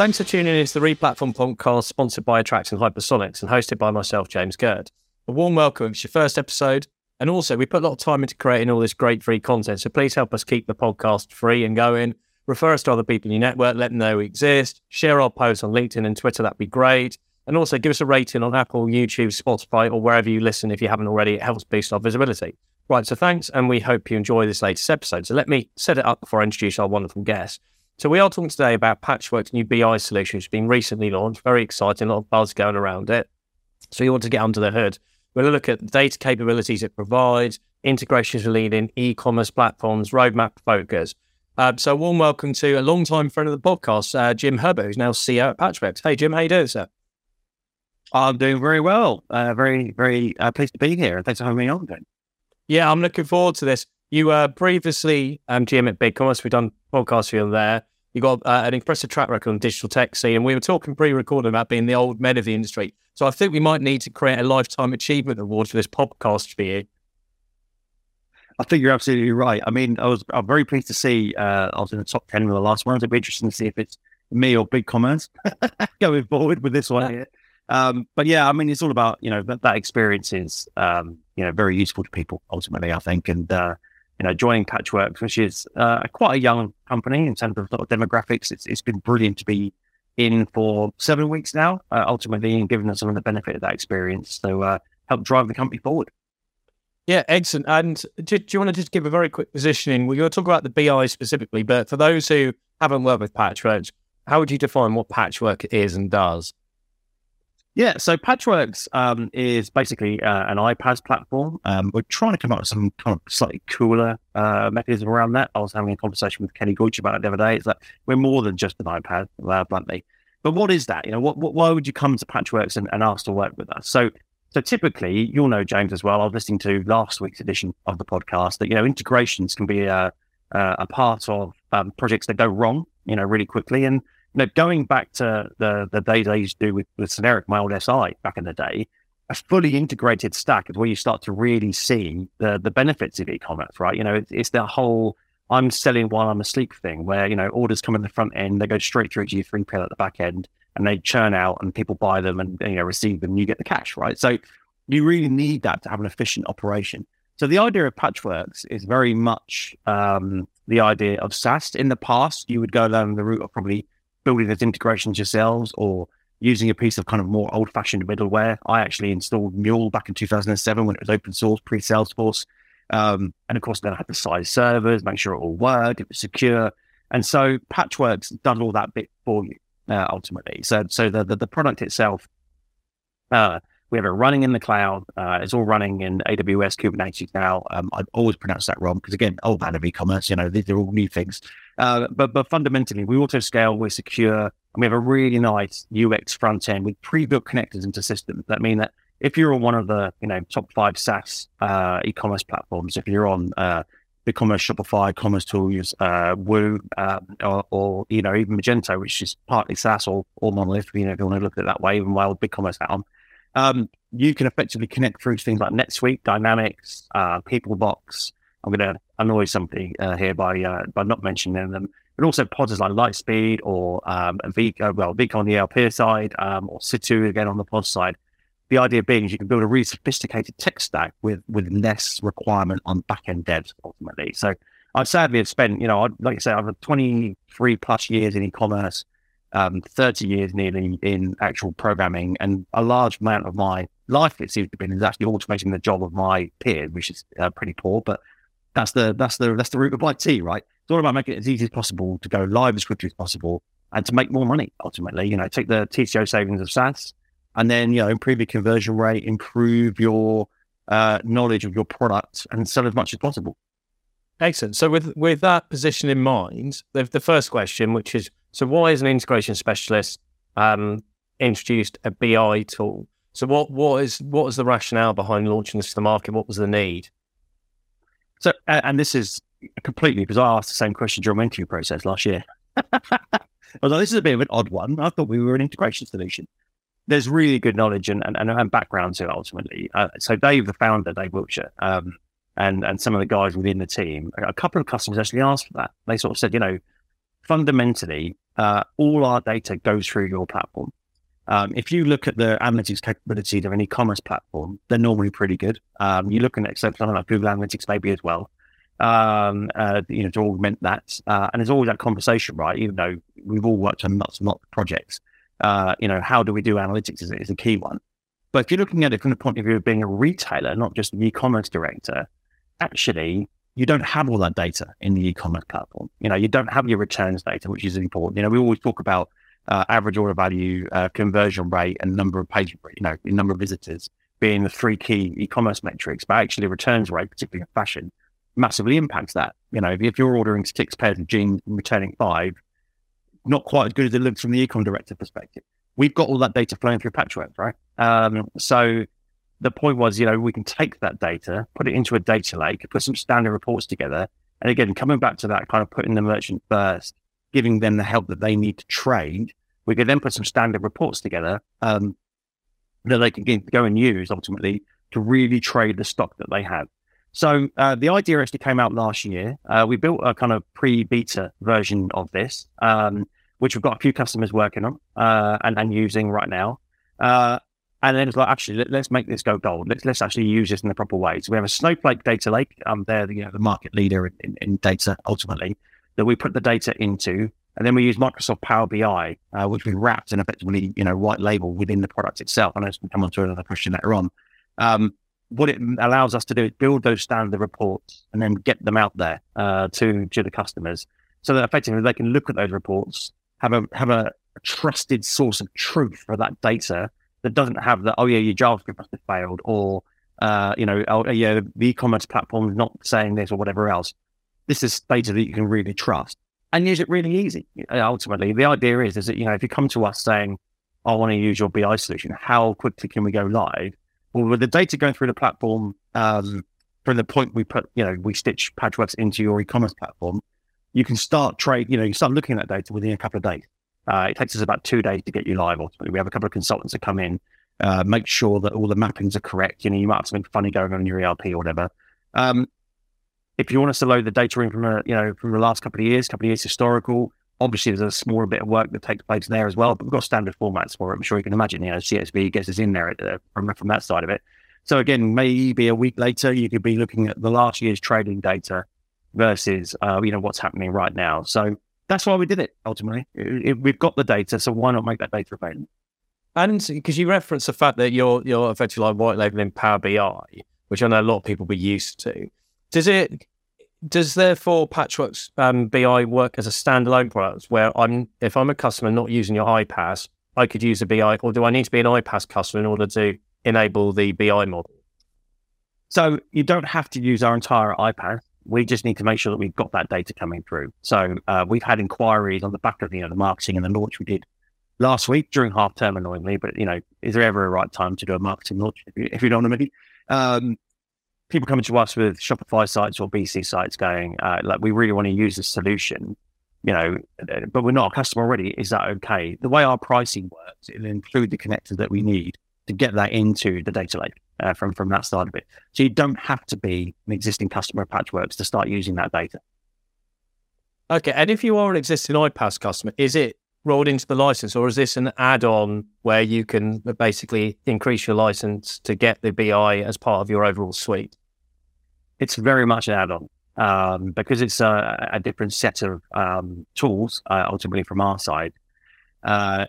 Thanks for tuning in to the Replatform podcast sponsored by Attraction Hypersonics and hosted by myself, James Gurd. A warm welcome. It's your first episode. And also, we put a lot of time into creating all this great free content. So please help us keep the podcast free and going. Refer us to other people in your network, let them know we exist. Share our posts on LinkedIn and Twitter, that'd be great. And also give us a rating on Apple, YouTube, Spotify, or wherever you listen if you haven't already. It helps boost our visibility. Right, so thanks, and we hope you enjoy this latest episode. So let me set it up before I introduce our wonderful guest. So we are talking today about Patchwork's new BI solution, which has been recently launched. Very exciting, a lot of buzz going around it. So you want to get under the hood. We're going to look at the data capabilities it provides, integrations with leading e-commerce platforms, roadmap focus. Uh, so warm welcome to a long-time friend of the podcast, uh, Jim Herbert, who's now CEO at Patchworks. Hey, Jim, how you doing, sir? I'm doing very well. Uh, very, very uh, pleased to be here. And thanks for having me on. Yeah, I'm looking forward to this. You were previously um, GM at BigCommerce. We've done podcasts for you there. You got uh, an impressive track record on digital tech scene, and we were talking pre-recorded about being the old men of the industry. So I think we might need to create a lifetime achievement award for this podcast for you. I think you're absolutely right. I mean, I was I'm very pleased to see uh, I was in the top ten in the last one. It'll be interesting to see if it's me or BigCommerce going forward with this one here. Um, but yeah, I mean, it's all about you know that, that experience is um, you know very useful to people ultimately. I think, and uh, you know, joining Patchworks, which is uh, quite a young company in terms of sort of demographics. It's, it's been brilliant to be in for seven weeks now, uh, ultimately, and giving us some of the benefit of that experience. So, uh, help drive the company forward. Yeah, excellent. And do, do, you want to just give a very quick positioning? We're going to talk about the BI specifically, but for those who haven't worked with Patchworks, how would you define what Patchwork is and does? Yeah, so Patchworks um, is basically uh, an iPaaS platform. Um, we're trying to come up with some kind of slightly cooler uh, mechanism around that. I was having a conversation with Kenny Gooch about it the other day. It's like we're more than just an iPaaS, uh, bluntly. But what is that? You know, what, what, why would you come to Patchworks and, and ask to work with us? So, so typically, you'll know James as well. I was listening to last week's edition of the podcast that you know integrations can be a, a part of um, projects that go wrong, you know, really quickly and know, going back to the the days I used to do with with Cineric, my old SI back in the day, a fully integrated stack is where you start to really see the the benefits of e-commerce, right? You know, it's, it's the whole I'm selling while I'm asleep thing, where you know orders come in the front end, they go straight through to your 3PL at the back end, and they churn out, and people buy them and you know receive them, and you get the cash, right? So you really need that to have an efficient operation. So the idea of Patchworks is very much um, the idea of SaaS. In the past, you would go down the route of probably building those integrations yourselves or using a piece of kind of more old fashioned middleware. I actually installed Mule back in 2007 when it was open source, pre Salesforce. Um, and of course, then I had to size servers, make sure it all worked, it was secure. And so Patchworks does all that bit for you uh, ultimately. So, so the, the, the product itself, uh, we have it running in the cloud. Uh, it's all running in AWS Kubernetes now. Um, I always pronounce that wrong because again, old man of e-commerce. You know, these are all new things. Uh, but but fundamentally, we auto scale. We're secure, and we have a really nice UX front end with pre-built connectors into systems. That mean that if you're on one of the you know top five SaaS uh, e-commerce platforms, if you're on uh, BigCommerce, Shopify, commercetools, uh, Woo, uh, or, or, you know even Magento, which is partly SaaS or, or monolith, you know if you want to look at it that way, even while BigCommerce hat on um, you can effectively connect through to things like NetSuite, Dynamics, uh, Peoplevox. I'm going to annoy somebody uh, here by uh, by not mentioning them, but also pods like Lightspeed or um, v, uh, well, Vic on the ERP side um, or Situ again on the pod side. The idea being is you can build a really sophisticated tech stack with with less requirement on back end devs ultimately. So I'd sadly have spent, you know, like I say, I've had 23 plus years in e-commerce um, 30 years nearly in actual programming, and a large amount of my life, it seems to have been, is actually automating the job of my peers, which is uh, pretty poor. But that's the that's the that's the root of IT, right? It's all about making it as easy as possible to go live as quickly as possible and to make more money. Ultimately, you know, take the TCO savings of SaaS, and then you know improve your conversion rate, improve your uh, knowledge of your product, and sell as much as possible. Excellent. So with with that position in mind, the, the first question, which is so why is an integration specialist um, introduced a BI tool? So what what is what was the rationale behind launching this to the market? What was the need? So and this is completely because I asked the same question during my interview process last year. Although this is a bit of an odd one, I thought we were an integration solution. There's really good knowledge and, and, and background to it ultimately. Uh, so Dave, the founder, Dave Wiltshire, um, and and some of the guys within the team, a couple of customers actually asked for that. They sort of said, you know, fundamentally, uh, all our data goes through your platform. Um, if you look at the analytics capabilities of an e-commerce platform, they're normally pretty good. Um, you're looking at something like Google Analytics maybe as well, um, uh, you know, to augment that. Uh, and there's always that conversation, right? Even though we've all worked on lots and lots of projects, uh, you know, how do we do analytics is, is a key one. But if you're looking at it from the point of view of being a retailer, not just an e-commerce director, actually you don't have all that data in the e-commerce platform. You know, you don't have your returns data, which is important. You know, we always talk about uh, average order value, uh, conversion rate, and number of page, you know, number of visitors being the three key e-commerce metrics. But actually, returns rate, particularly in fashion, massively impacts that. You know, if, if you're ordering six pairs of jeans and returning five, not quite as good as it looks from the e-com director perspective. We've got all that data flowing through Patchworks, right? Um, so the point was, you know, we can take that data, put it into a data lake, put some standard reports together. And again, coming back to that kind of putting the merchant first, giving them the help that they need to trade, we could then put some standard reports together um, that they can go and use ultimately to really trade the stock that they have. So uh, the idea actually came out last year. Uh, we built a kind of pre-beta version of this, um, which we've got a few customers working on uh, and, and using right now. And then it's like, actually, let, us make this go gold. Let's let's actually use this in the proper way. So we have a Snowflake data lake. Um, they're the, you know, the market leader in, in, in, data ultimately that we put the data into, and then we use Microsoft Power BI, uh, which we wrapped and effectively you know white label within the product itself. And I we come on to another question later on. Um, what it allows us to do is build those standard reports and then get them out there uh, to to the customers, so that effectively they can look at those reports, have a have a trusted source of truth for that data that doesn't have the oh yeah your JavaScript must have failed or uh, you know oh yeah the e-commerce platform is not saying this or whatever else. This is data that you can really trust and use it really easy. Ultimately, the idea is is that you know if you come to us saying I want to use your BI solution, how quickly can we go live? Well, with the data going through the platform um, from the point we put you know we stitch Patchworks into your e-commerce platform, you can start trade. You know you start looking at that data within a couple of days. Uh, it takes us about two days to get you live. Ultimately, we have a couple of consultants that come in, uh, make sure that all the mappings are correct. You know, you might have something funny going on in your ERP or whatever. Um, if you want us to load the data in from a, you know from the last couple of years, couple of years historical, obviously there's a smaller bit of work that takes place there as well. But we've got standard formats for it. I'm sure you can imagine. You know, CSV gets us in there uh, from from that side of it. So again, maybe a week later, you could be looking at the last year's trading data versus uh, you know what's happening right now. So that's why we did it ultimately. It, it, we've got the data, so why not make that data available? And because you reference the fact that you're you're effectively like white labeling Power BI, which I know a lot of people be used to. Does it does therefore Patchworks um, BI work as a standalone product where I'm if I'm a customer not using your iPaaS, I could use a BI, or do I need to be an iPaaS customer in order to enable the BI model? So you don't have to use our entire iPaaS we just need to make sure that we've got that data coming through. So uh, we've had inquiries on the back of you know the marketing and the launch we did last week during half term, annoyingly. But you know, is there ever a right time to do a marketing launch? If you, you know I mean. Um, people coming to us with Shopify sites or BC sites, going uh, like, we really want to use this solution. You know, but we're not a customer already. Is that okay? The way our pricing works, it'll include the connectors that we need to get that into the data lake uh, from from that side of it. So you don't have to be an existing customer of Patchworks to start using that data. Okay, and if you are an existing iPaaS customer, is it rolled into the license, or is this an add-on where you can basically increase your license to get the BI as part of your overall suite? It's very much an add-on um, because it's a, a, different set of um, tools uh, ultimately from our side. Uh,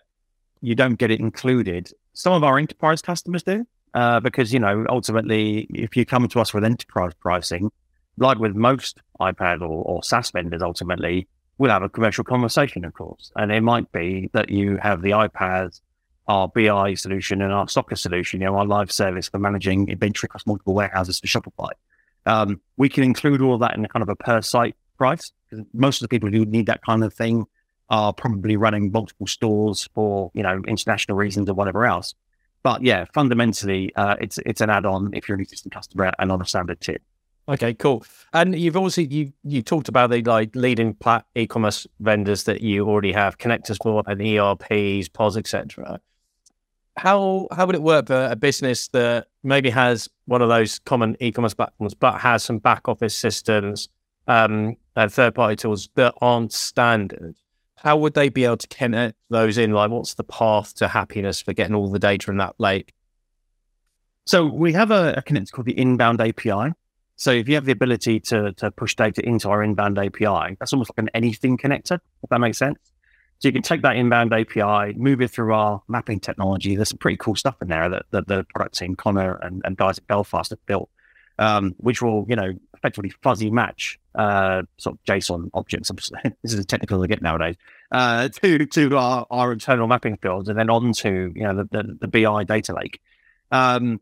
you don't get it included. Some of our enterprise customers do, uh, because you know ultimately, if you come to us with enterprise pricing, like with most iPaaS or, or SaaS vendors, ultimately we'll have a commercial conversation, of course, and it might be that you have the iPaaS, our BI solution, and our Soccer solution, you know, our live service for managing inventory across multiple warehouses for Shopify. Um, we can include all that in a kind of a per site price because most of the people who need that kind of thing are probably running multiple stores for you know international reasons or whatever else. But yeah, fundamentally, uh, it's it's an add-on if you're an existing customer and on a standard tier. Okay, cool. And you've obviously you you talked about the like leading plat e-commerce vendors that you already have connectors for and ERPs, POS, etc. How how would it work for a business that maybe has one of those common e-commerce platforms, but has some back office systems um, and third party tools that aren't standard? How would they be able to connect those in? Like, what's the path to happiness for getting all the data in that lake? So we have a, a connector called the Inbound API. So if you have the ability to to push data into our Inbound API, that's almost like an anything connector. If that makes sense. So you can take that Inbound API, move it through our mapping technology. There's some pretty cool stuff in there that, that the product team, Connor and, and guys at Belfast have built, um, which will, you know, effectively fuzzy match uh, sort of JSON objects. this is a technical to get nowadays uh, to to our, our internal mapping fields and then onto you know the, the, the BI data lake. Um,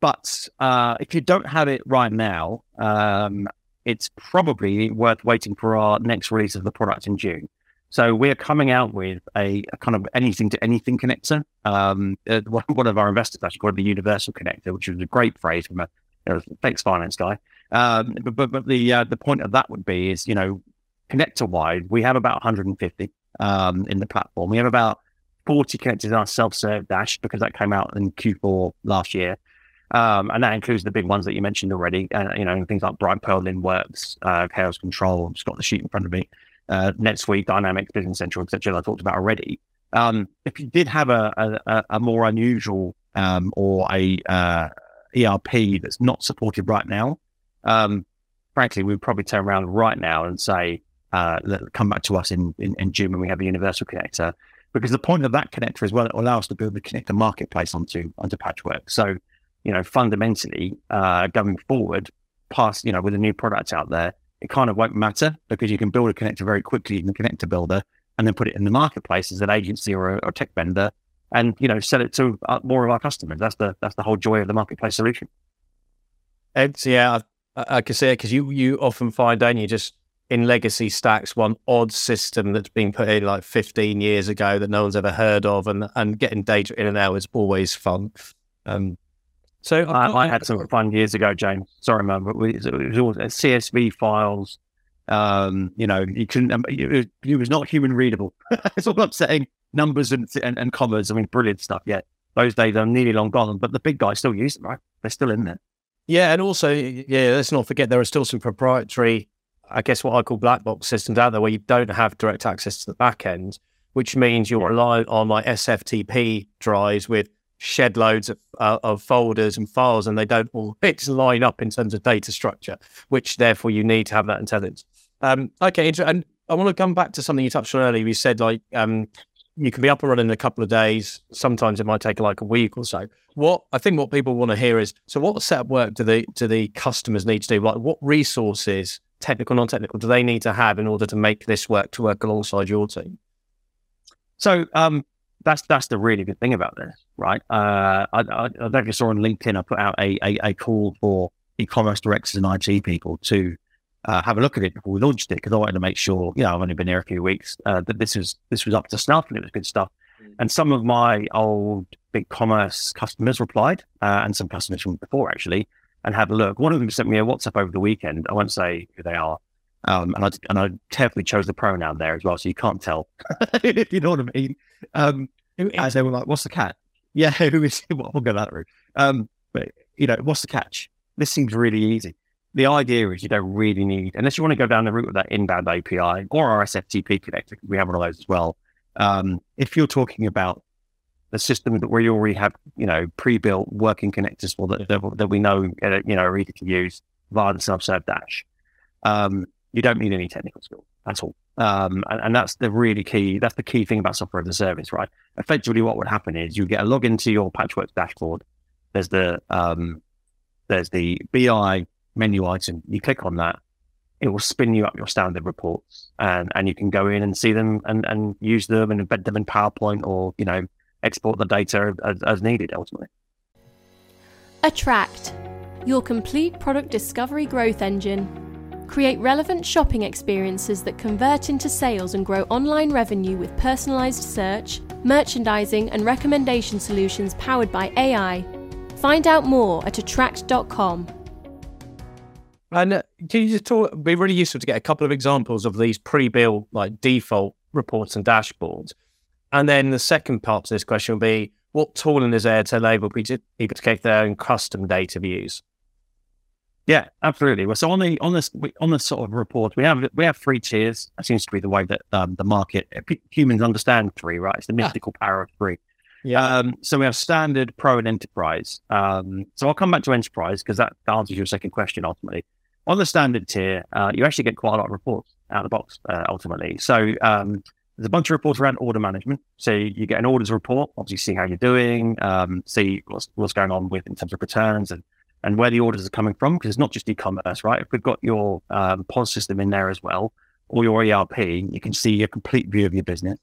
but uh, if you don't have it right now, um, it's probably worth waiting for our next release of the product in June. So we're coming out with a, a kind of anything to anything connector. Um, uh, one of our investors actually called it the universal connector, which was a great phrase from a you know, thanks finance guy. Um, but, but, but the uh, the point of that would be is you know connector wide we have about 150 um, in the platform. We have about 40 connectors in our self serve dash because that came out in Q4 last year. Um, and that includes the big ones that you mentioned already, uh, you know, things like Brightpearl, Linnworks, uh, Khaos Control. I've just got the sheet in front of me. Uh, NetSuite, Dynamics, Business Central, etc. I talked about already. Um, if you did have a, a, a more unusual um, or a uh, ERP that's not supported right now, um, frankly, we'd probably turn around right now and say, uh, come back to us in, in, in, June when we have a universal connector. Because the point of that connector as well, it will allow us to build the connector marketplace onto onto Patchwork. So, you know, fundamentally, uh, going forward, past, you know, with a new product out there, it kind of won't matter because you can build a connector very quickly in the connector builder and then put it in the marketplace as an agency or a, or tech vendor and, you know, sell it to uh, more of our customers. That's the, that's the whole joy of the marketplace solution. It's, yeah, I, can see it because you, you often find, don't you, just in legacy stacks, one odd system that's been put in like 15 years ago that no one's ever heard of, and and getting data in and out is always fun. Um, so I, I, had some fun years ago, James. Sorry, man, but it was, all CSV files. Um, you know, you couldn't. Um, it, it, was not human readable. That's all I'm saying. Numbers and, and, and commas. I mean, brilliant stuff. Yeah, those days are nearly long gone, but the big guys still use them, right? They're still in there. Yeah, and also, yeah, let's not forget there are still some proprietary, I guess, what I call black box systems out there where you don't have direct access to the back end, which means you're relying on like SFTP drives with shed loads of, uh, of folders and files and they don't all line up in terms of data structure, which therefore you need to have that intelligence. Um, okay, and I want to come back to something you touched on earlier. You said like um, you can be up and running in a couple of days. Sometimes it might take like a week or so. What I think what people want to hear is so what setup work do the do the customers need to do? Like what resources, technical, non-technical, do they need to have in order to make this work to work alongside your team? So um, that's that's the really good thing about this, right? Uh, I, I, I if you saw on LinkedIn, I put out a, a, a call for e-commerce directors and IT people to uh, have a look at it before we launched it because I wanted to make sure, you know, I've only been here a few weeks, uh, that this was this was up to snuff and it was good stuff. Mm. And some of my old BigCommerce customers replied, uh, and some customers from before actually, and had a look. One of them sent me a WhatsApp over the weekend. I won't say who they are, um, and I and I carefully chose the pronoun there as well, so you can't tell. if you know what I mean. Um, and they were like, "What's the cat?" Yeah, who is? Well, we'll go that route. Um, but you know, what's the catch? This seems really easy. The idea is you don't really need, unless you want to go down the route of that inbound API or our SFTP connector. We have one of those as well. Um, if you're talking about the system that we already have, you know, pre-built working connectors for that, that, that we know, uh, you know, are easy to use via the self-serve dash, um, you don't need any technical skill at all. Um, and, and, that's the really key. That's the key thing about software as a service, right? Effectively, what would happen is you get a login to your Patchworks dashboard. There's the um, there's the BI menu item. You click on that, it will spin you up your standard reports, and and you can go in and see them and and use them and embed them in PowerPoint or you know export the data as, as needed ultimately. Attraqt, your complete product discovery growth engine. Create relevant shopping experiences that convert into sales and grow online revenue with personalized search, merchandising, and recommendation solutions powered by AI. Find out more at attraqt.com. And uh, can you just talk? It'd be really useful to get a couple of examples of these pre-built, like default reports and dashboards. And then the second part to this question will be what tooling is there to enable people to create their own custom data views? Yeah, absolutely. Well, so on the on this on the sort of report, we have we have three tiers. That seems to be the way that um, the market humans understand three, right? It's the mystical power of three. Yeah. Um, so we have standard, pro, and enterprise. Um, so I'll come back to enterprise because that answers your second question ultimately. On the standard tier, uh, you actually get quite a lot of reports out of the box uh, ultimately. So um, there's a bunch of reports around order management. So you get an orders report, obviously see how you're doing, um, see what's, what's going on with in terms of returns and and where the orders are coming from because it's not just e-commerce, right? If we've got your um, POS system in there as well, or your ERP, you can see a complete view of your business.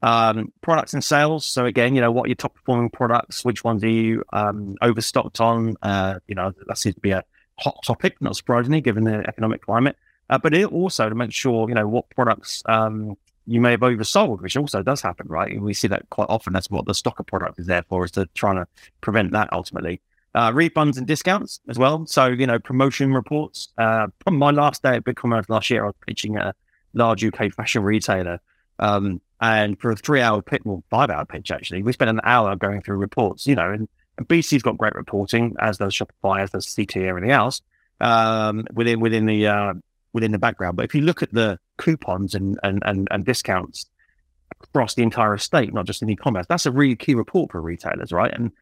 Um, products and sales. So again, you know, what are your top performing products? Which ones are you um, overstocked on? Uh, you know, that seems to be a hot topic, not surprisingly, given the economic climate. Uh, but it also to make sure, you know, what products um, you may have oversold, which also does happen, right? We see that quite often. That's what the stocker product is there for, is to try to prevent that ultimately. Uh, refunds and discounts as well. So, you know, promotion reports. Uh, my last day at BigCommerce last year, I was pitching a large UK fashion retailer. Um, and for a three hour pitch, well, five hour pitch, actually, we spent an hour going through reports, you know, and, and BC's got great reporting, as does Shopify, as does CT, everything else, um, within, within the, uh, within the background. But if you look at the coupons and, and, and, and discounts across the entire estate, not just in e-commerce, that's a really key report for retailers, right? And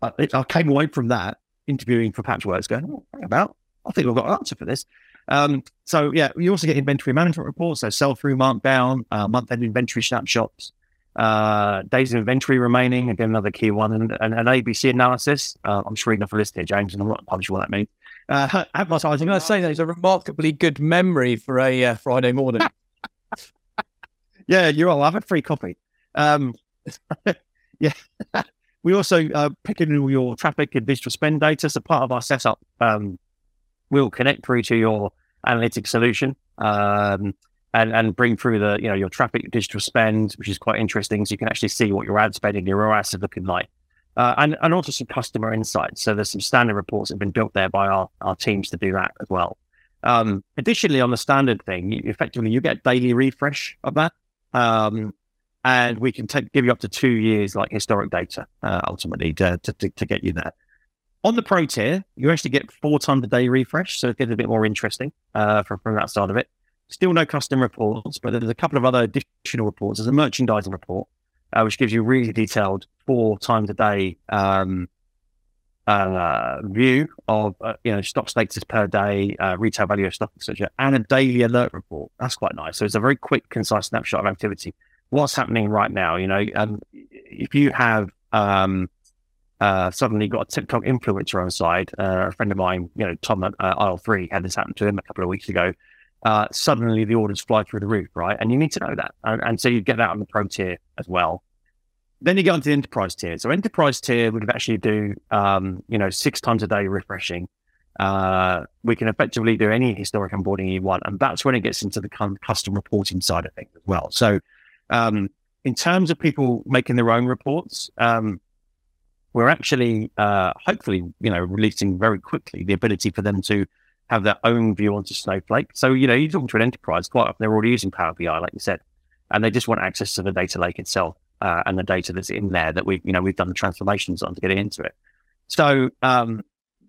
I, I came away from that interviewing for Patchworks going, oh, about, I think we've got an answer for this. Um, so yeah, you also get inventory management reports, so sell through, markdown, uh, month end inventory snapshots, uh, days of inventory remaining, again another key one, and, and an ABC analysis. Uh, I'm just reading off a list here, James, and I'm not entirely sure what that means. Uh, advertising. I say that is a remarkably good memory for a uh, Friday morning. yeah, you're all. I've had free copy. Um, yeah. We also uh, pick in all your traffic and digital spend data. So part of our setup, um, we'll connect through to your analytics solution um, and and bring through the you know your traffic digital spend, which is quite interesting. So you can actually see what your ad spend and your ROAS is looking like. Uh, and, and also some customer insights. So there's some standard reports that have been built there by our, our teams to do that as well. Um, additionally, on the standard thing, effectively you get daily refresh of that. Um, and we can take, give you up to two years like historic data uh, ultimately to, to, to, get you there. On the pro tier, you actually get four times a day refresh, so it gets a bit more interesting uh, from, from that side of it. Still no custom reports, but there's a couple of other additional reports. There's a merchandising report, uh, which gives you really detailed four times a day um, uh, view of uh, you know stock status per day, uh, retail value of stock, etc., and a daily alert report. That's quite nice. So it's a very quick, concise snapshot of activity what's happening right now. You know, um, if you have um, uh, suddenly got a TikTok influencer on side, uh, a friend of mine, you know, Tom at uh, Three had this happen to him a couple of weeks ago. Uh, suddenly the orders fly through the roof, right? And you need to know that, and, and so you get that on the pro tier as well. Then you get onto the enterprise tier. So enterprise tier, can actually do, um, you know, six times a day refreshing. Uh, we can effectively do any historic onboarding you want, and that's when it gets into the custom reporting side of things as well. So um, in terms of people making their own reports, um, we're actually uh, hopefully, you know, releasing very quickly the ability for them to have their own view onto Snowflake. So, you know, you talk to an enterprise, quite often they're already using Power BI, like you said, and they just want access to the data lake itself uh, and the data that's in there that we've, you know, we've done the transformations on to get into it. So, um,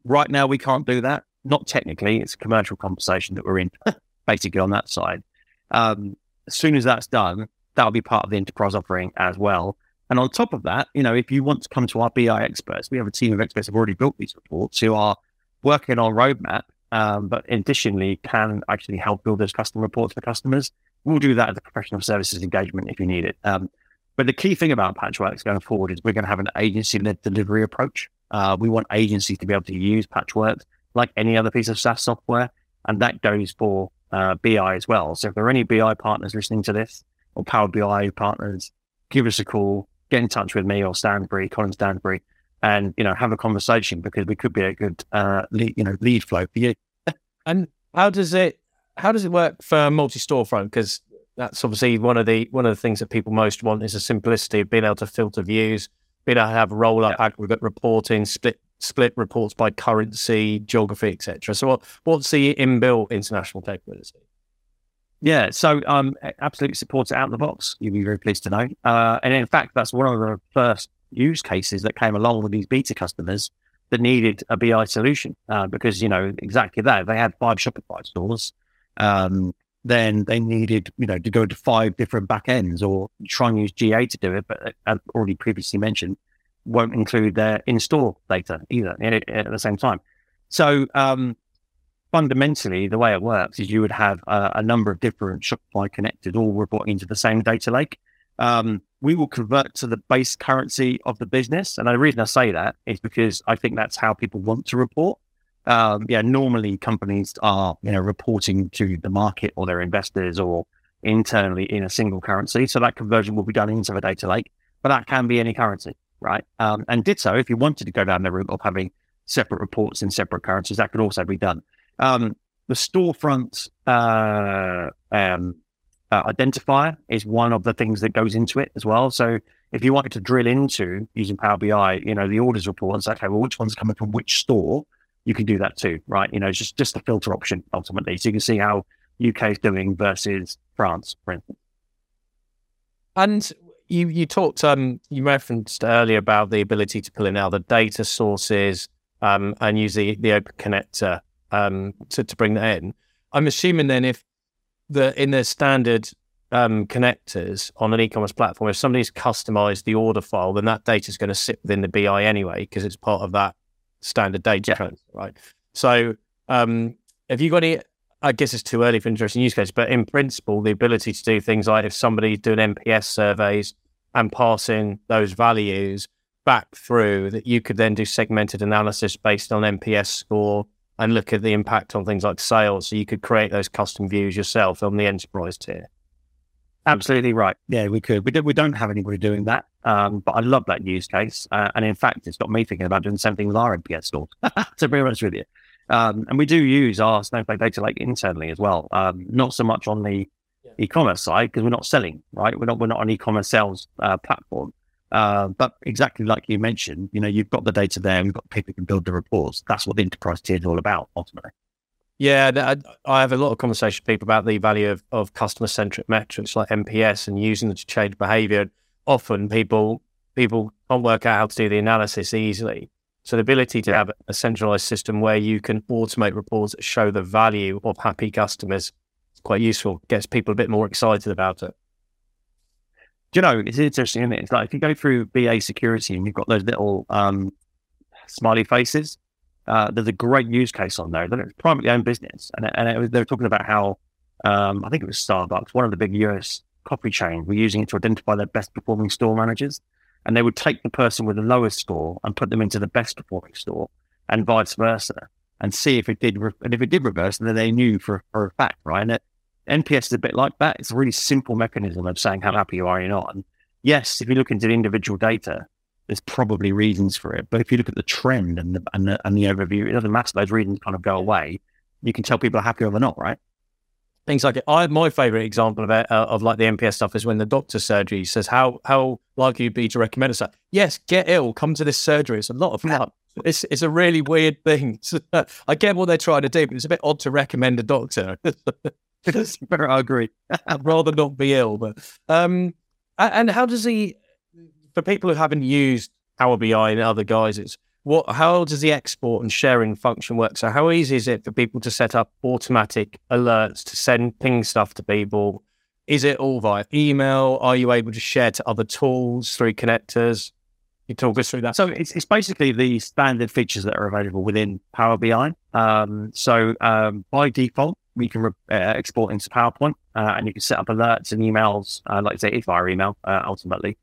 right now we can't do that. Not technically, it's a commercial conversation that we're in, basically on that side. Um, as soon as that's done, that'll be part of the enterprise offering as well. And on top of that, you know, if you want to come to our BI experts, we have a team of experts who've already built these reports who are working on roadmap, um, but additionally can actually help build those custom reports for customers. We'll do that as a professional services engagement if you need it. Um, but the key thing about Patchworks going forward is we're going to have an agency-led delivery approach. Uh, we want agencies to be able to use Patchworks like any other piece of SaaS software, and that goes for uh, BI as well. So if there are any BI partners listening to this, or Power BI partners, give us a call, get in touch with me or Stansbury, Colin Stansbury, and you know have a conversation because we could be a good uh, lead, you know lead flow for you. and how does it how does it work for multi storefront? Because that's obviously one of the one of the things that people most want is the simplicity of being able to filter views, being able to have roll up yeah. aggregate reporting, split split reports by currency, geography, etc. So what, what's the inbuilt international capability? Yeah, so um, absolutely supports it out of the box. You'll be very pleased to know. Uh, and in fact, that's one of the first use cases that came along with these beta customers that needed a BI solution uh, because, you know, exactly that. They had five Shopify stores. Um, then they needed, you know, to go to five different backends or try and use GA to do it. But uh, as already previously mentioned, won't include their in-store data either at the same time. So um, fundamentally, the way it works is you would have a number of different Shopify connected all reporting into the same data lake. Um, we will convert to the base currency of the business. And the reason I say that is because I think that's how people want to report. Um, yeah, normally companies are, you know, reporting to the market or their investors or internally in a single currency. So that conversion will be done into the data lake, but that can be any currency, right? Um, and did so if you wanted to go down the route of having separate reports in separate currencies, that could also be done. Um, the storefront uh, um, uh, identifier is one of the things that goes into it as well. So if you wanted to drill into using Power BI, you know, the orders report and say, okay, well, which one's coming from which store, you can do that too, right? You know, it's just, just a filter option ultimately. So you can see how UK is doing versus France, for instance. And you you talked um you referenced earlier about the ability to pull in other data sources um and use the, the open connector um to, to bring that in. I'm assuming then if the in the standard um, connectors on an e-commerce platform, if somebody's customized the order file, then that data is going to sit within the BI anyway because it's part of that standard data yeah. transfer, right? So, um, have you got any? I guess it's too early for interesting use case, but in principle, the ability to do things like if somebody's doing NPS surveys and passing those values back through, that you could then do segmented analysis based on NPS score and look at the impact on things like sales. So you could create those custom views yourself on the enterprise tier. Absolutely right. Yeah, we could. We, do, we don't have anybody doing that, um, but I love that use case. Uh, and in fact, it's got me thinking about doing something with our NPS scores, to be honest with you. Um, and we do use our Snowflake data lake internally as well. Um, not so much on the yeah. e-commerce side because we're not selling, right? We're not we're not an e-commerce sales uh, platform. Uh, but exactly like you mentioned, you know, you've got the data there, we've got people who can build the reports. That's what the enterprise tier is all about, ultimately. Yeah, I have a lot of conversation with people about the value of, of customer centric metrics like NPS and using them to change behavior. Often people people can't work out how to do the analysis easily. So the ability to have a centralized system where you can automate reports that show the value of happy customers is quite useful. Gets people a bit more excited about it you know, it's interesting, isn't it? It's like if you go through BA security and you've got those little um, smiley faces, uh, there's a great use case on there. It's privately owned business. And, and was, they were talking about how, um, I think it was Starbucks, one of the big US coffee chains, were using it to identify their best performing store managers. And they would take the person with the lowest score and put them into the best performing store and vice versa and see if it did, re- and if it did reverse, then they knew for, for a fact, right? And it, NPS is a bit like that. It's a really simple mechanism of saying how happy you are or not. And yes, if you look into the individual data, there's probably reasons for it. But if you look at the trend and the, and the, and the overview, it doesn't matter. Those reasons kind of go away. You can tell people are happy or they're not, right? Things like it. I my favorite example of it, uh, of like the NPS stuff is when the doctor surgery says how how likely you'd be to recommend us. Yes, get ill, come to this surgery. It's a lot of fun. It's it's a really weird thing. I get what they're trying to do, but it's a bit odd to recommend a doctor. I agree. I'd rather not be ill. But um, and how does he? For people who haven't used Power BI and other guises, what? How does the export and sharing function work? So how easy is it for people to set up automatic alerts to send ping stuff to people? Is it all via email? Are you able to share to other tools through connectors? You talk us through that. So it's, it's basically the standard features that are available within Power BI. Um, so um, by default, we can uh, export into PowerPoint, uh, and you can set up alerts and emails, uh, like I say, via email, uh, ultimately,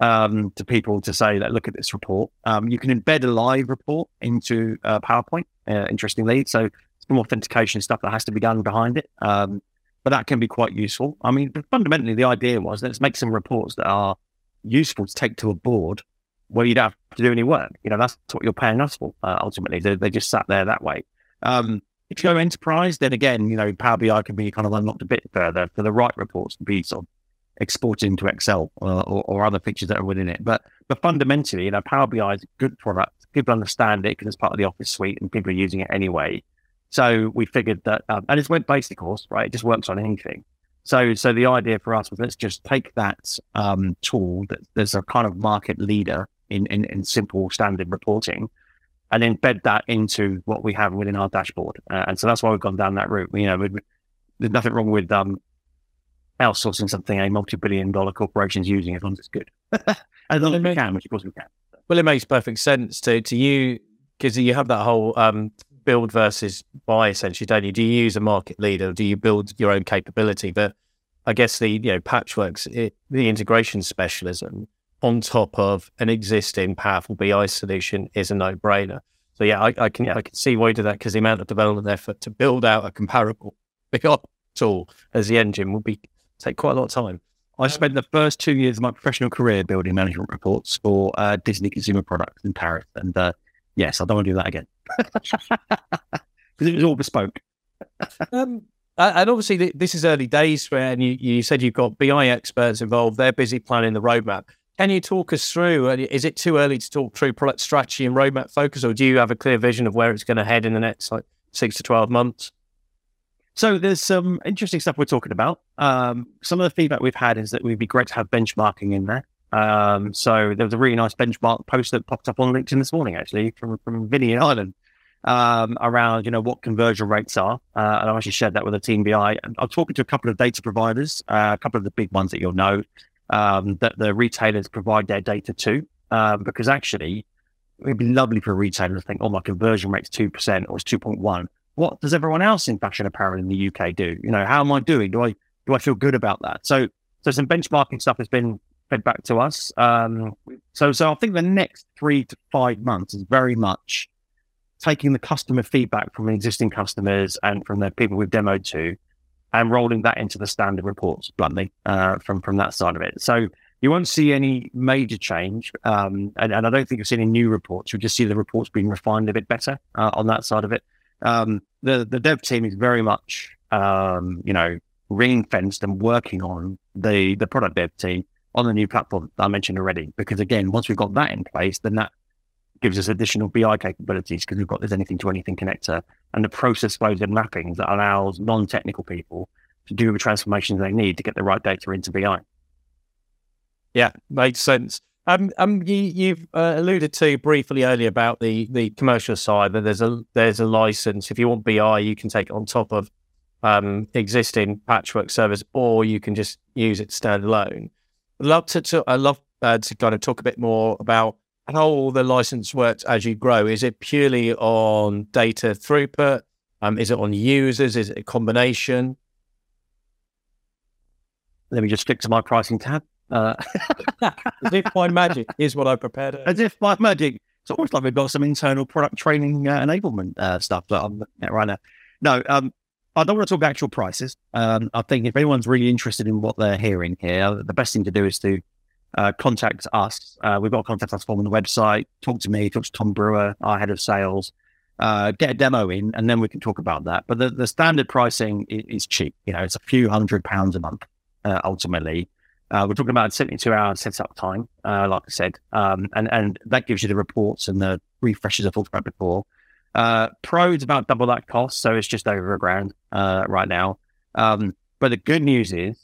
um, to people to say that look at this report. Um, you can embed a live report into uh, PowerPoint. Uh, interestingly, so some authentication stuff that has to be done behind it, um, but that can be quite useful. I mean, fundamentally, the idea was let's make some reports that are useful to take to a board where you don't have to do any work. You know, that's what you're paying us for. ultimately, they, they, just sat there that way. Um, if you go enterprise, then again, you know, Power BI can be kind of unlocked a bit further for the right reports to be sort of exported into Excel or, or, or, other features that are within it. But but fundamentally, you know, Power BI is a good product. People understand it because it's part of the Office suite and people are using it anyway. So we figured that, um, and it's web based, of course, right? It just works on anything. So so the idea for us was let's just take that um, tool that there's a kind of market leader in, in, in simple standard reporting and embed that into what we have within our dashboard. Uh, and so that's why we've gone down that route. You know, we, there's nothing wrong with um, outsourcing something a multi-billion dollar corporation's using as long as it's good. as long as we can, which of course we can. Well, it makes perfect sense to to you because you have that whole um, build versus buy essentially, don't you? Do you use a market leader? do you build your own capability? But I guess the you know Patchworks, it, the integration specialism on top of an existing powerful BI solution is a no brainer. So yeah, I, I can yeah. I can see why you do that because the amount of development effort to build out a comparable BI tool as the engine would be take quite a lot of time. I spent the first two years of my professional career building management reports for uh, Disney consumer products in Paris, and uh, yes, I don't want to do that again because it was all bespoke. um, and obviously, this is early days, where and you, you said you've got BI experts involved. They're busy planning the roadmap. Can you talk us through? Uh, is it too early to talk through product strategy and roadmap focus, or do you have a clear vision of where it's going to head in the next like six to twelve months? So there's some interesting stuff we're talking about. Um, some of the feedback we've had is that it would be great to have benchmarking in there. Um, so there was a really nice benchmark post that popped up on LinkedIn this morning, actually, from from Vinny in Ireland, um, around you know what conversion rates are, uh, and I actually shared that with the team BI. I'm talking to a couple of data providers, uh, a couple of the big ones that you'll know um, that the retailers provide their data to, um, because actually it'd be lovely for a retailer to think, oh, my conversion rate's two percent or it's two point one what does everyone else in fashion apparel in the UK do? You know, how am I doing? Do I do I feel good about that? So so some benchmarking stuff has been fed back to us. Um, so so I think the next three to five months is very much taking the customer feedback from existing customers and from the people we've demoed to, and rolling that into the standard reports bluntly uh, from from that side of it. So you won't see any major change, um, and, and, I don't think you'll see any new reports. You'll just see the reports being refined a bit better uh, on that side of it. Um, the the dev team is very much um, you know ring fenced and working on the the product dev team on the new platform that I mentioned already. Because again, once we've got that in place, then that gives us additional BI capabilities because we've got this anything to anything connector and the process flows and mappings that allows non technical people to do the transformations they need to get the right data into BI. Yeah, makes sense. Um, um, you, have uh, alluded to briefly earlier about the the commercial side that there's a there's a license. If you want BI, you can take it on top of um, existing patchwork service, or you can just use it standalone. I'd love to, to I love uh, to kind of talk a bit more about how all the license works as you grow. Is it purely on data throughput? Um, is it on users? Is it a combination? Let me just stick to my pricing tab. Uh, as if by magic is what I prepared. As if by magic. It's almost like we've got some internal product training uh, enablement uh, stuff that I'm looking at right now. No, um, I don't want to talk about actual prices. Um, I think if anyone's really interested in what they're hearing here, the best thing to do is to uh, contact us. Uh, we've got a contact us form on the website. Talk to me, talk to Tom Brewer, our head of sales. Uh, get a demo in, and then we can talk about that. But the, the standard pricing is, is, cheap. You know, it's a few hundred pounds a month uh, ultimately. Uh, we're talking about 72 hour setup time, like I said, um, and, and that gives you the reports and the refreshes I talked about before. Pro is about double that cost, so it's just over a grand right now. Um, but the good news is,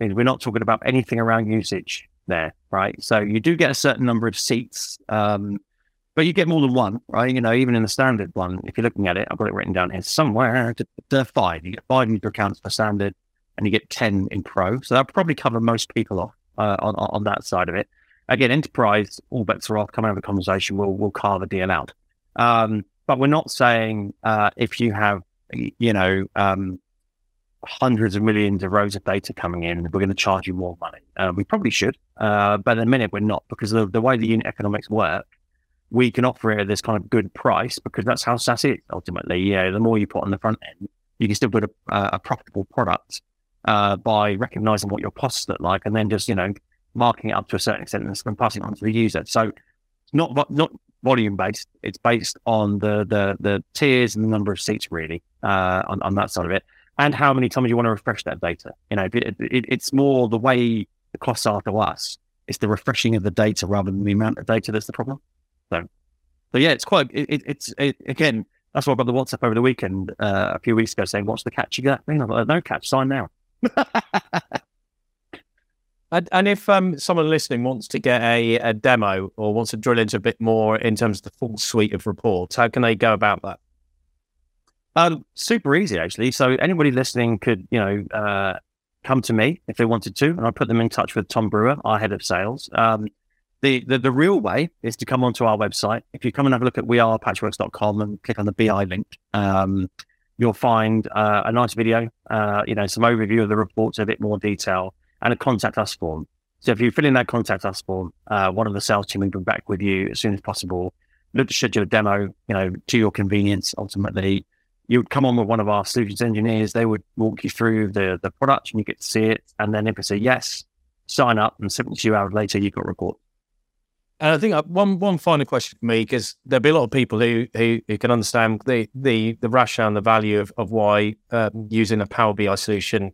is, we're not talking about anything around usage there, right? So you do get a certain number of seats, um, but you get more than one, right? You know, even in the standard one, if you're looking at it, I've got it written down here somewhere. The five, you get five user accounts for standard and you get 10 in pro. So that'll probably cover most people off uh, on, on that side of it. Again, enterprise, all bets are off. Come over the conversation, we'll, we'll carve a deal out. Um, but we're not saying uh, if you have, you know, um, hundreds of millions of rows of data coming in, we're going to charge you more money. Uh, we probably should, uh, but in a minute we're not because the, the way the unit economics work, we can offer it at this kind of good price because that's how SaaS is ultimately. Yeah, the more you put on the front end, you can still build a, a profitable product uh, by recognizing what your costs look like and then just, you know, marking it up to a certain extent and passing it on to the user. So it's not, not volume based. It's based on the, the, the tiers and the number of seats really, uh, on, on that side of it and how many times you want to refresh that data. You know, it, it, it's more the way the costs are to us. It's the refreshing of the data rather than the amount of data that's the problem. So, so yeah, it's quite. It, it's again. That's why I got the WhatsApp over the weekend uh, a few weeks ago saying, "What's the catch you got?" I like, no catch. Sign now. And, and if um, someone listening wants to get a, a demo or wants to drill into a bit more in terms of the full suite of reports, how can they go about that? Um, super easy, actually. So anybody listening could, you know, uh, come to me if they wanted to, and I put them in touch with Tom Brewer, our head of sales. Um, the, the, the real way is to come onto our website. If you come and have a look at wearepatchworks.com and click on the BI link, um, you'll find uh, a nice video, uh, you know, some overview of the reports, a bit more detail, and a contact us form. So if you fill in that contact us form, uh, one of the sales team will be back with you as soon as possible. Look to schedule a demo, you know, to your convenience. Ultimately, you would come on with one of our solutions engineers. They would walk you through the the product, and you get to see it. And then if it's a yes, sign up, and 72 hours later, you've got a report. And I think uh, one one final question for me, because there'll be a lot of people who, who, who can understand the the the rationale and the value of of why um, using a Power BI solution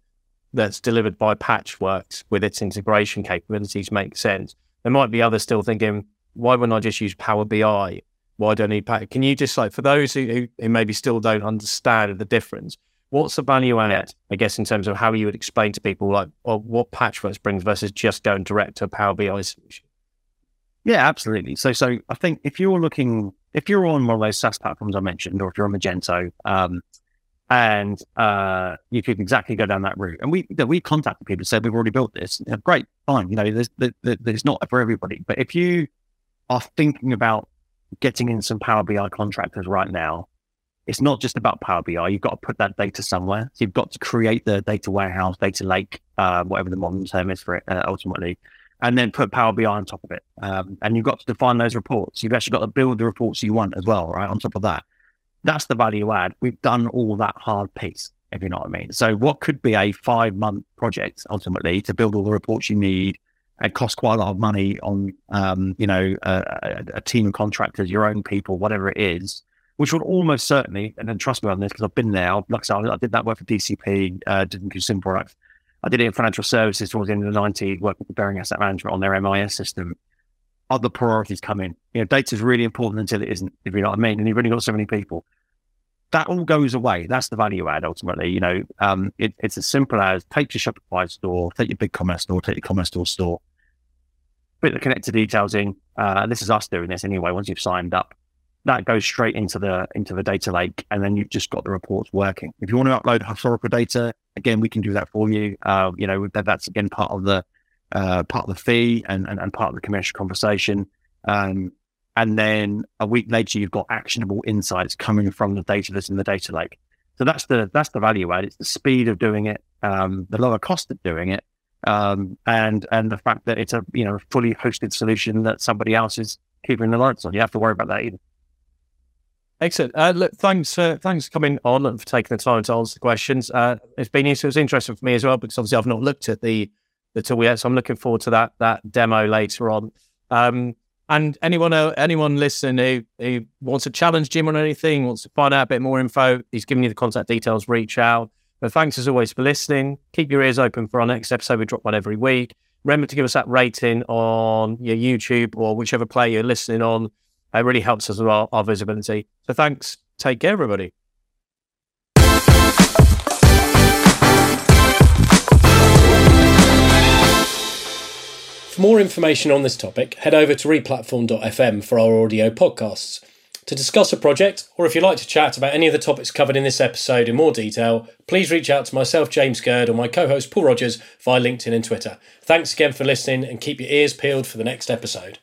that's delivered by Patchworks with its integration capabilities makes sense. There might be others still thinking, why wouldn't I just use Power BI? Why do I need Power? Can you just like for those who, who, maybe still don't understand the difference? What's the value add, I guess, in terms of how you would explain to people like or what Patchworks brings versus just going direct to a Power BI solution? Yeah, absolutely. So, so I think if you're looking, if you're on one of those SaaS platforms I mentioned, or if you're on Magento, um, and uh, you could exactly go down that route. And we we contacted people and said we've already built this. You know, great, fine. You know, there's there's not for everybody, but if you are thinking about getting in some Power BI contractors right now, it's not just about Power BI. You've got to put that data somewhere. So you've got to create the data warehouse, data lake, uh, whatever the modern term is for it, uh, ultimately and then put Power BI on top of it. Um, and you've got to define those reports. You've actually got to build the reports you want as well, right? On top of that. That's the value add. We've done all that hard piece, if you know what I mean. So, what could be a five month project ultimately to build all the reports you need and cost quite a lot of money on, um, you know, a, a, team of contractors, your own people, whatever it is, which would almost certainly, and then trust me on this because I've been there. Like I said, I did that work for DCP, uh, didn't consumer products I did it in financial services towards the end of the 90s, working with Baring Asset Management on their MIS system. Other priorities come in. You know, data is really important until it isn't, if you know what I mean. And you've only got so many people. That all goes away. That's the value add ultimately. You know, um, it, it's as simple as take your Shopify store, take your BigCommerce store, take your Commerce store store, put the connector details in. Uh, this is us doing this anyway. Once you've signed up, that goes straight into the into the data lake, and then you've just got the reports working. If you want to upload historical data, again, we can do that for you. Uh, you know, that, that's again part of the uh, part of the fee and, and, and part of the commercial conversation. Um, and then a week later, you've got actionable insights coming from the data that's in the data lake. So that's the that's the value add. It's the speed of doing it, um, the lower cost of doing it, um, and and the fact that it's a you know fully hosted solution that somebody else is keeping the lights on. You have to worry about that either. Excellent. Uh, look, thanks, uh, thanks for coming on and for taking the time to answer the questions. Uh, it's been it was interesting for me as well because obviously I've not looked at the the tool yet, so I'm looking forward to that that demo later on. Um, and anyone uh, anyone listening who, who wants to challenge Jim on anything, wants to find out a bit more info, he's giving you the contact details. Reach out. But thanks as always for listening. Keep your ears open for our next episode. We drop one every week. Remember to give us that rating on your YouTube or whichever player you're listening on. It really helps us with our, our visibility. So thanks. Take care, everybody. For more information on this topic, head over to replatform.fm for our audio podcasts. To discuss a project, or if you'd like to chat about any of the topics covered in this episode in more detail, please reach out to myself, James Gurd, or my co host, Paul Rogers, via LinkedIn and Twitter. Thanks again for listening, and keep your ears peeled for the next episode.